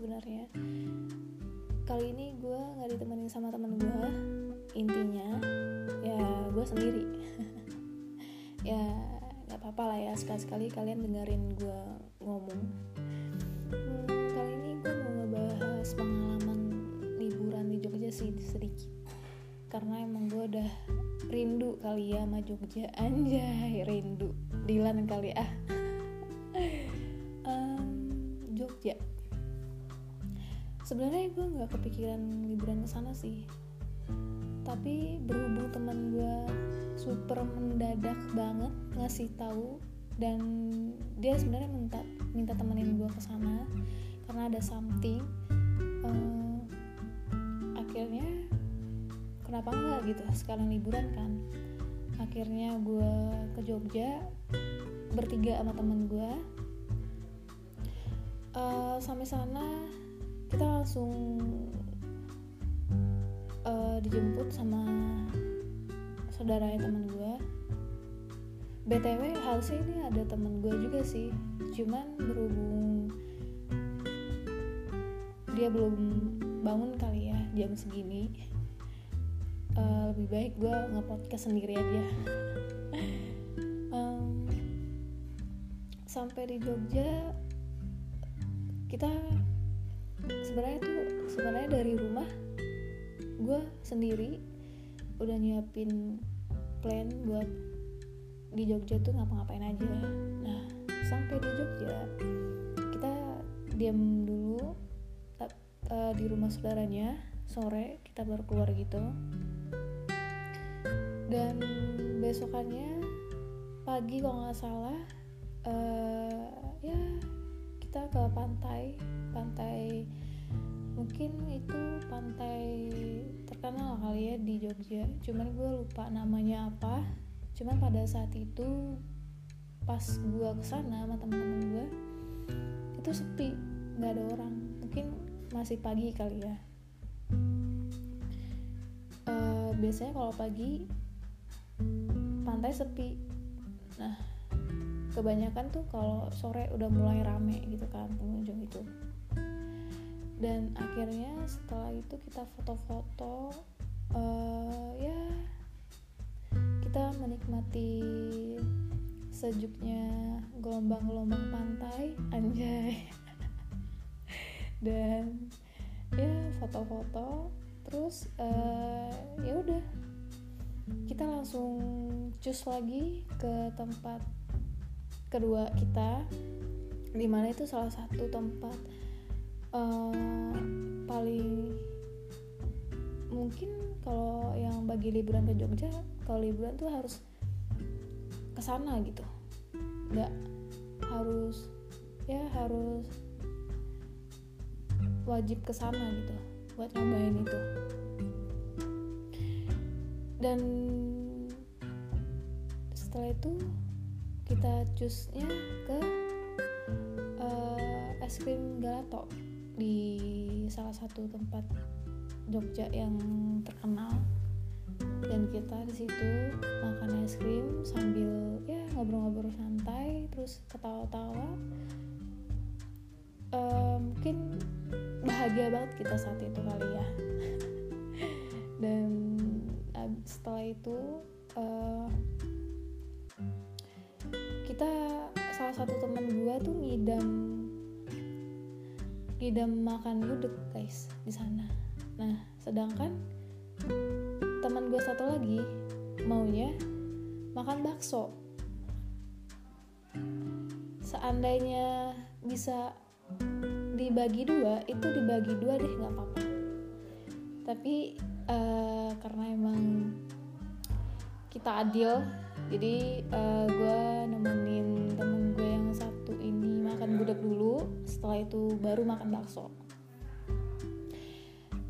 sebenarnya. Kali ini gue nggak ditemenin sama temen gue intinya ya gue sendiri. Ya nggak apa-apa lah ya. Sekali-sekali kalian dengerin gue ngomong. Hmm, kali ini gue mau ngebahas pengalaman liburan di Jogja sih sedikit. Karena emang gue udah rindu kali ya sama Jogja. Anjay rindu. Dilan kali ah sebenarnya gue nggak kepikiran liburan ke sana sih. Tapi berhubung teman gue super mendadak banget ngasih tahu dan dia sebenarnya minta minta temenin gue ke sana karena ada something uh, akhirnya kenapa enggak gitu sekarang liburan kan. Akhirnya gue ke Jogja bertiga sama temen gue uh, sampai sana kita langsung uh, dijemput sama saudara teman gue btw harusnya ini ada temen gue juga sih. Cuman berhubung dia belum bangun kali ya jam segini uh, lebih baik gue nge-podcast sendiri aja. Um, sampai di Jogja kita sebenarnya tuh sebenarnya dari rumah gue sendiri udah nyiapin plan buat di Jogja tuh ngapa-ngapain aja. Nah sampai di Jogja kita diam dulu uh, di rumah saudaranya sore kita baru keluar gitu. Dan besokannya pagi kalau nggak salah uh, ya kita ke pantai pantai mungkin itu pantai terkenal kali ya di Jogja. Cuman gue lupa namanya apa. Cuman pada saat itu pas gue ke sana sama temen-temen gue itu sepi. Nggak ada orang. Mungkin masih pagi kali ya. Uh, biasanya kalau pagi pantai sepi. Nah kebanyakan tuh kalau sore udah mulai rame gitu kan pengunjung itu dan akhirnya setelah itu kita foto-foto uh, ya kita menikmati sejuknya gelombang-gelombang pantai anjay. Dan ya foto-foto terus uh, ya udah. Kita langsung cus lagi ke tempat kedua kita di mana itu salah satu tempat uh, paling mungkin kalau yang bagi liburan ke Jogja kalau liburan tuh harus ke sana gitu. Nggak harus ya harus wajib ke sana gitu buat nyobain itu. Dan setelah itu kita cusnya ke uh, es krim gelato di salah satu tempat Jogja yang terkenal. Dan kita di situ makan es krim sambil ya ngobrol-ngobrol santai terus ketawa-tawa. Uh, mungkin bahagia banget kita saat itu kali ya. Dan setelah itu uh, kita salah satu teman gue tuh ngidam ngidam makan gudeg guys di sana. Nah sedangkan teman gue satu lagi maunya makan bakso. Seandainya bisa dibagi dua itu dibagi dua deh nggak apa-apa. Tapi uh, karena emang kita adil jadi uh, gue nemenin temen gudeg dulu setelah itu baru makan bakso.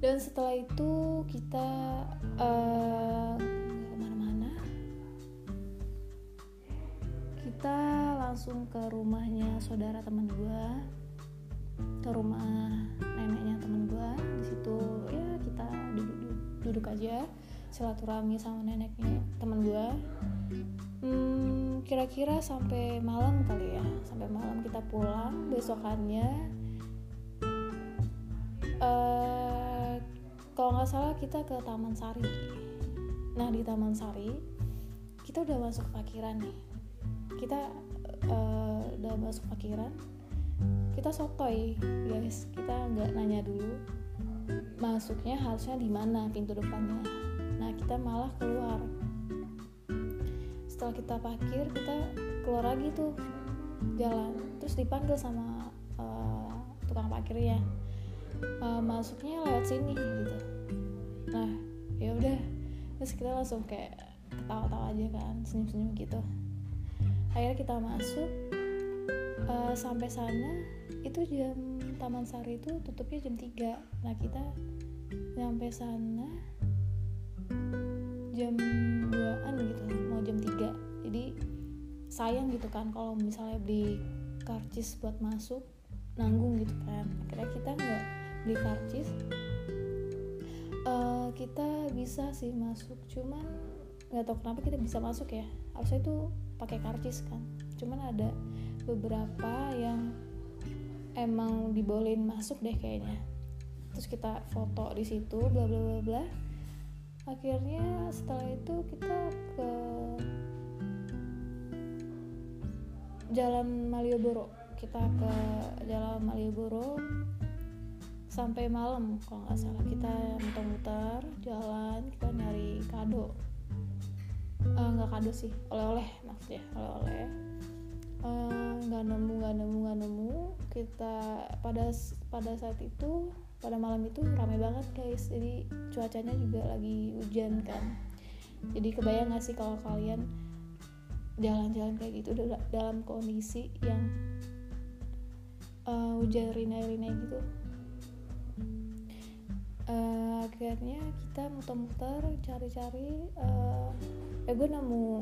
Dan setelah itu kita uh, ke mana-mana. Kita langsung ke rumahnya saudara teman gue ke rumah neneknya teman gue di situ ya kita duduk duduk aja silaturahmi sama neneknya teman gue hmm, kira-kira sampai malam kali ya. Sampai malam kita pulang besokannya uh, kalau nggak salah kita ke Taman Sari. Nah di Taman Sari kita udah masuk parkiran nih. Kita uh, udah masuk parkiran. Kita sotoy guys. Kita nggak nanya dulu masuknya harusnya di mana pintu depannya nah kita malah keluar. Setelah kita parkir kita keluar lagi tuh jalan. Terus dipanggil sama uh, tukang parkirnya. Uh, masuknya lewat sini gitu. Nah ya udah. Terus kita langsung kayak ketawa-tawa aja kan senyum-senyum gitu. Akhirnya kita masuk uh, sampai sana itu jam Taman Sari itu tutupnya jam 3 nah kita nyampe sana jam 2an gitu mau jam 3 jadi sayang gitu kan kalau misalnya beli karcis buat masuk nanggung gitu kan. Akhirnya kita nggak beli karcis uh, kita bisa sih masuk. Cuman nggak tahu kenapa kita bisa masuk ya. Harusnya itu pakai karcis kan. Cuman ada beberapa yang emang dibolehin masuk deh kayaknya. Terus kita foto di situ bla bla bla bla akhirnya setelah itu kita ke Jalan Malioboro. Kita ke Jalan Malioboro sampai malam kalau nggak salah. Kita muter-muter jalan kita nyari kado. Uh, nggak kado sih oleh-oleh maksudnya oleh-oleh. Eh, nggak uh, nemu nggak nemu nggak nemu. Kita pada pada saat itu pada malam itu ramai banget guys. Jadi cuacanya juga lagi hujan kan. Jadi kebayang gak sih kalau kalian jalan-jalan kayak gitu dalam kondisi yang uh, hujan rinai-rinai gitu? Uh, akhirnya kita muter-muter cari-cari uh, eh gue nemu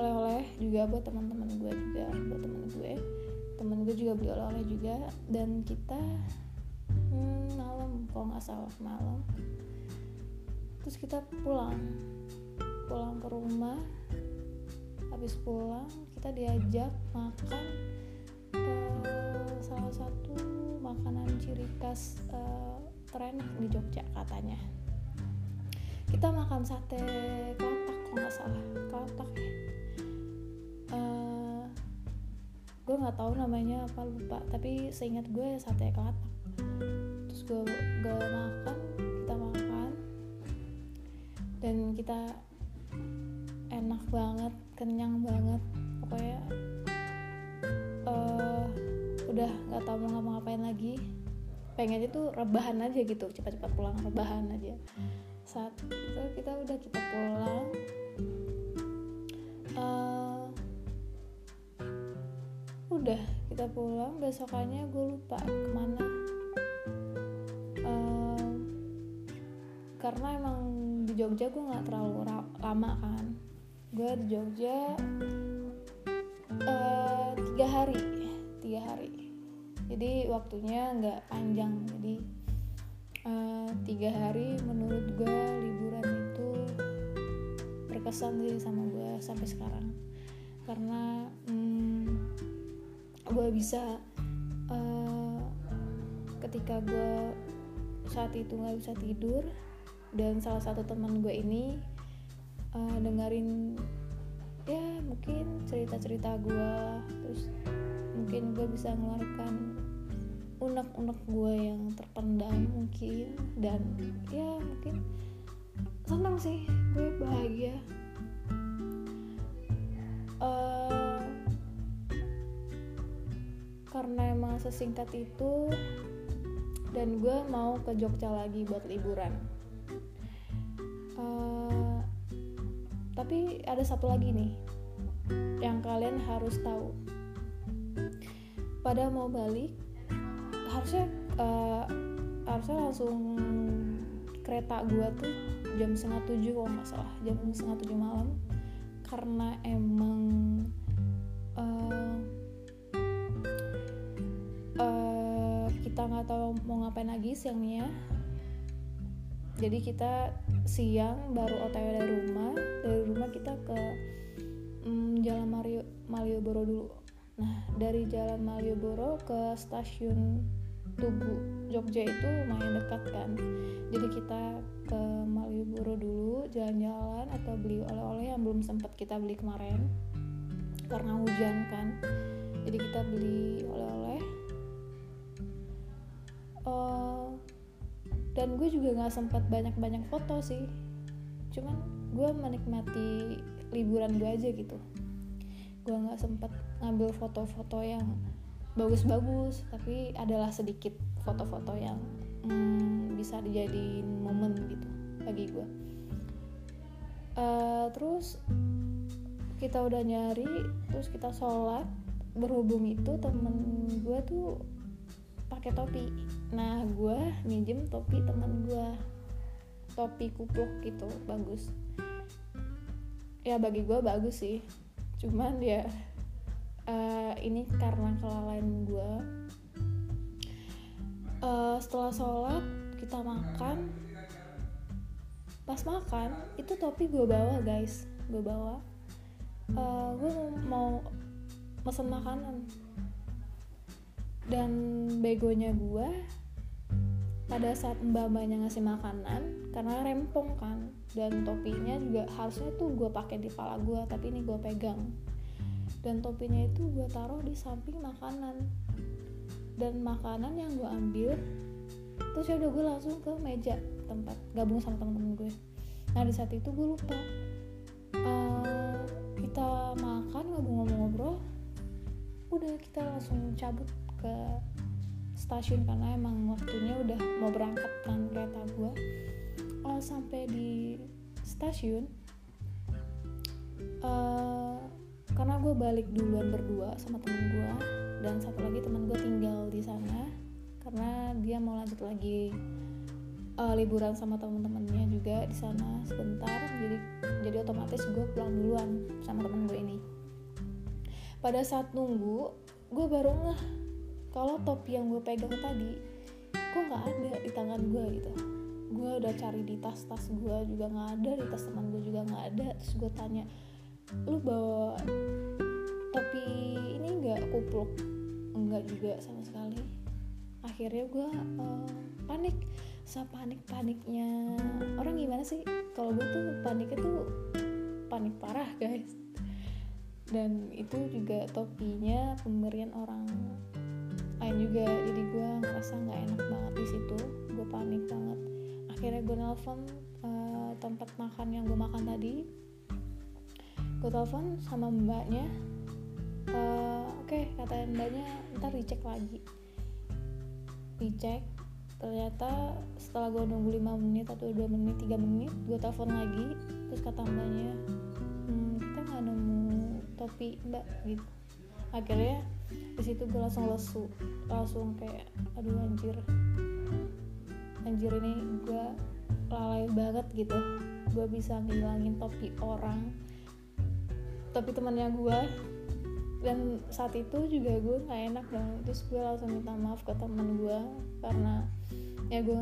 oleh-oleh juga buat teman-teman gue juga buat teman gue. Temen gue juga beli oleh-oleh juga. Dan kita hmm, malam kalau nggak salah malam. Terus kita pulang. Pulang ke rumah. Habis pulang kita diajak makan uh, salah satu makanan ciri khas uh, tren di Jogja katanya. Kita makan sate kelatak kalau nggak salah. Kelatak ya uh, gue nggak tahu namanya apa lupa. Tapi seingat gue sate kelatak terus gue gue makan kita makan. Dan kita enak banget kenyang banget. Pokoknya uh, udah nggak tahu mau ngapa-ngapain lagi. Pengennya tuh rebahan aja gitu cepat-cepat pulang rebahan aja. Saat itu kita udah kita pulang. Uh, udah kita pulang. Besokannya gue lupa ke mana karena emang di Jogja gue nggak terlalu lama kan. Gue di Jogja uh, tiga hari tiga hari. Jadi waktunya nggak panjang. Jadi uh, tiga hari menurut gue liburan itu berkesan sih sama gue sampai sekarang. Karena hmm, gue bisa uh, ketika gue saat itu nggak bisa tidur dan salah satu teman gue ini uh, dengerin ya mungkin cerita-cerita gue. Terus mungkin gue bisa mengeluarkan unek-unek gue yang terpendam mungkin. Dan ya mungkin senang sih gue bahagia. Uh, karena emang sesingkat itu dan gue mau ke Jogja lagi buat liburan uh, tapi ada satu lagi nih yang kalian harus tahu. Pada mau balik harusnya uh, harusnya langsung kereta gue tuh jam setengah tujuh kalau nggak salah jam setengah tujuh malam. Karena emang uh, uh, kita nggak tahu mau ngapain lagi siangnya jadi kita siang baru otw dari rumah dari rumah kita ke um, jalan Mario Malioboro dulu. Nah dari jalan Malioboro ke stasiun Tugu Jogja itu lumayan dekat kan. Jadi kita ke Malioboro dulu jalan-jalan atau beli oleh-oleh yang belum sempat kita beli kemarin. Karena hujan kan. Jadi kita beli oleh-oleh. Uh, dan gue juga nggak sempat banyak-banyak foto sih. Cuman gue menikmati liburan gue aja gitu. Gue nggak sempat ngambil foto-foto yang bagus-bagus tapi adalah sedikit foto-foto yang hmm, bisa dijadiin momen gitu bagi gue. Uh, terus kita udah nyari terus kita sholat berhubung itu temen gue tuh pakai topi. Nah gue minjem topi temen gue topi kupluk gitu bagus. Ya bagi gue bagus sih. Cuman ya uh, ini karena kelalaian gue uh, setelah sholat kita makan. Pas makan itu topi gue bawa guys. Gue bawa. Uh, gue mau pesen makanan dan begonya gue pada saat mbak-mbaknya ngasih makanan karena rempong kan dan topinya juga harusnya tuh gue pakai di pala gue tapi ini gue pegang. Dan topinya itu gue taruh di samping makanan. Dan makanan yang gue ambil terus ya udah gue langsung ke meja tempat gabung sama temen-temen gue. Nah di saat itu gue lupa. Uh, kita makan ngobrol-ngobrol udah kita langsung cabut ke stasiun karena emang waktunya udah mau berangkat kan kereta gue uh, sampai di stasiun uh, karena gue balik duluan berdua sama temen gue dan satu lagi teman gue tinggal di sana karena dia mau lanjut lagi uh, liburan sama temen-temennya juga di sana sebentar. Jadi jadi otomatis gue pulang duluan sama temen gue ini. Pada saat nunggu gue baru ngeh kalau topi yang gue pegang tadi kok nggak ada di tangan gue gitu? Gue udah cari di tas-tas gue juga nggak ada di tas teman gue juga nggak ada. Terus gue tanya lu bawa topi ini nggak? Kupluk? Enggak juga sama sekali. Akhirnya gue uh, panik. Panik paniknya orang gimana sih? Kalau gue tuh paniknya tuh panik parah guys. Dan itu juga topinya pemberian orang lain juga? Jadi gue ngerasa nggak enak banget di situ. Gue panik banget. Akhirnya gue nelfon uh, tempat makan yang gue makan tadi. Gue telepon sama mbaknya. Uh, oke okay, kata mbaknya ntar dicek lagi. Dicek ternyata setelah gue nunggu 5 menit atau 2 menit 3 menit gue telepon lagi. Terus kata mbaknya hmm, kita nggak nemu topi mbak gitu. Akhirnya di situ gue langsung lesu langsung kayak aduh anjir. Anjir ini gue lalai banget gitu. Gue bisa ngilangin topi orang tapi temannya gue dan saat itu juga gue nggak enak dong. Terus gue langsung minta maaf ke teman gue karena ya gue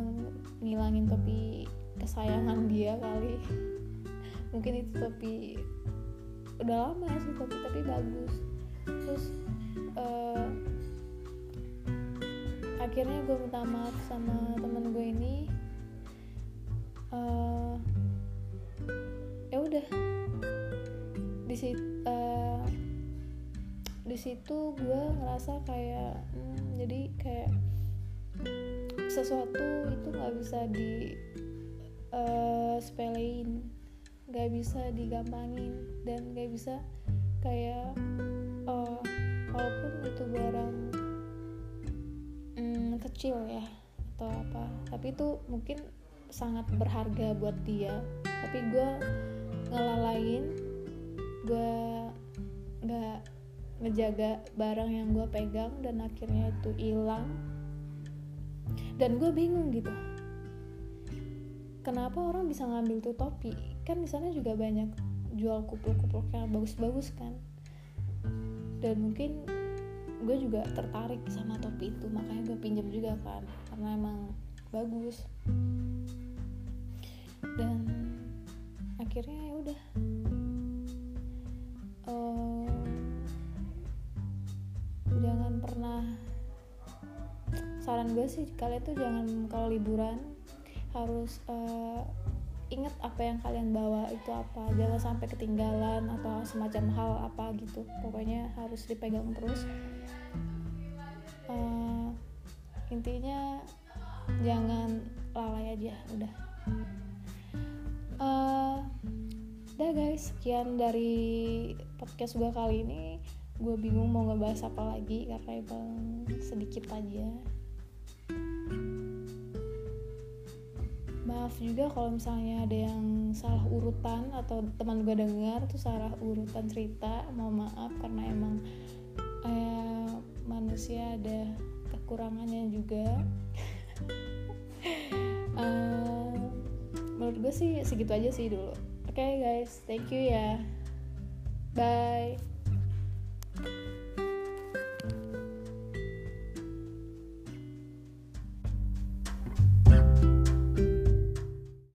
ngilangin topi kesayangan dia kali. Mungkin itu topi udah lama sih topi tapi bagus. Terus uh, akhirnya gue minta maaf sama temen gue ini. Uh, ya udah. Di situ uh, di situ gue ngerasa kayak hmm, jadi kayak sesuatu itu nggak bisa di uh, sepelein nggak bisa digampangin dan nggak bisa kayak uh, walaupun itu barang hmm, kecil ya atau apa. Tapi itu mungkin sangat berharga buat dia. Tapi gue ngelalain gue nggak ngejaga barang yang gue pegang dan akhirnya itu hilang. Dan gue bingung gitu. Kenapa orang bisa ngambil tuh topi? Kan di sana juga banyak jual kupluk-kupluk yang bagus-bagus kan dan mungkin gue juga tertarik sama topi itu makanya gue pinjam juga kan karena emang bagus. Dan akhirnya ya udah. Saran gue sih kalian tuh jangan kalau liburan harus uh, ingat apa yang kalian bawa itu apa jangan sampai ketinggalan atau semacam hal apa gitu. Pokoknya harus dipegang terus. Uh, intinya jangan lalai aja udah. Uh, udah guys sekian dari podcast gue kali ini. Gue bingung mau ngebahas apa lagi karena emang sedikit aja maaf juga kalau misalnya ada yang salah urutan atau teman gue dengar tuh salah urutan cerita mau maaf karena emang eh, manusia ada kekurangannya juga. Uh, menurut gue sih segitu aja sih dulu. Oke okay, guys thank you ya. Bye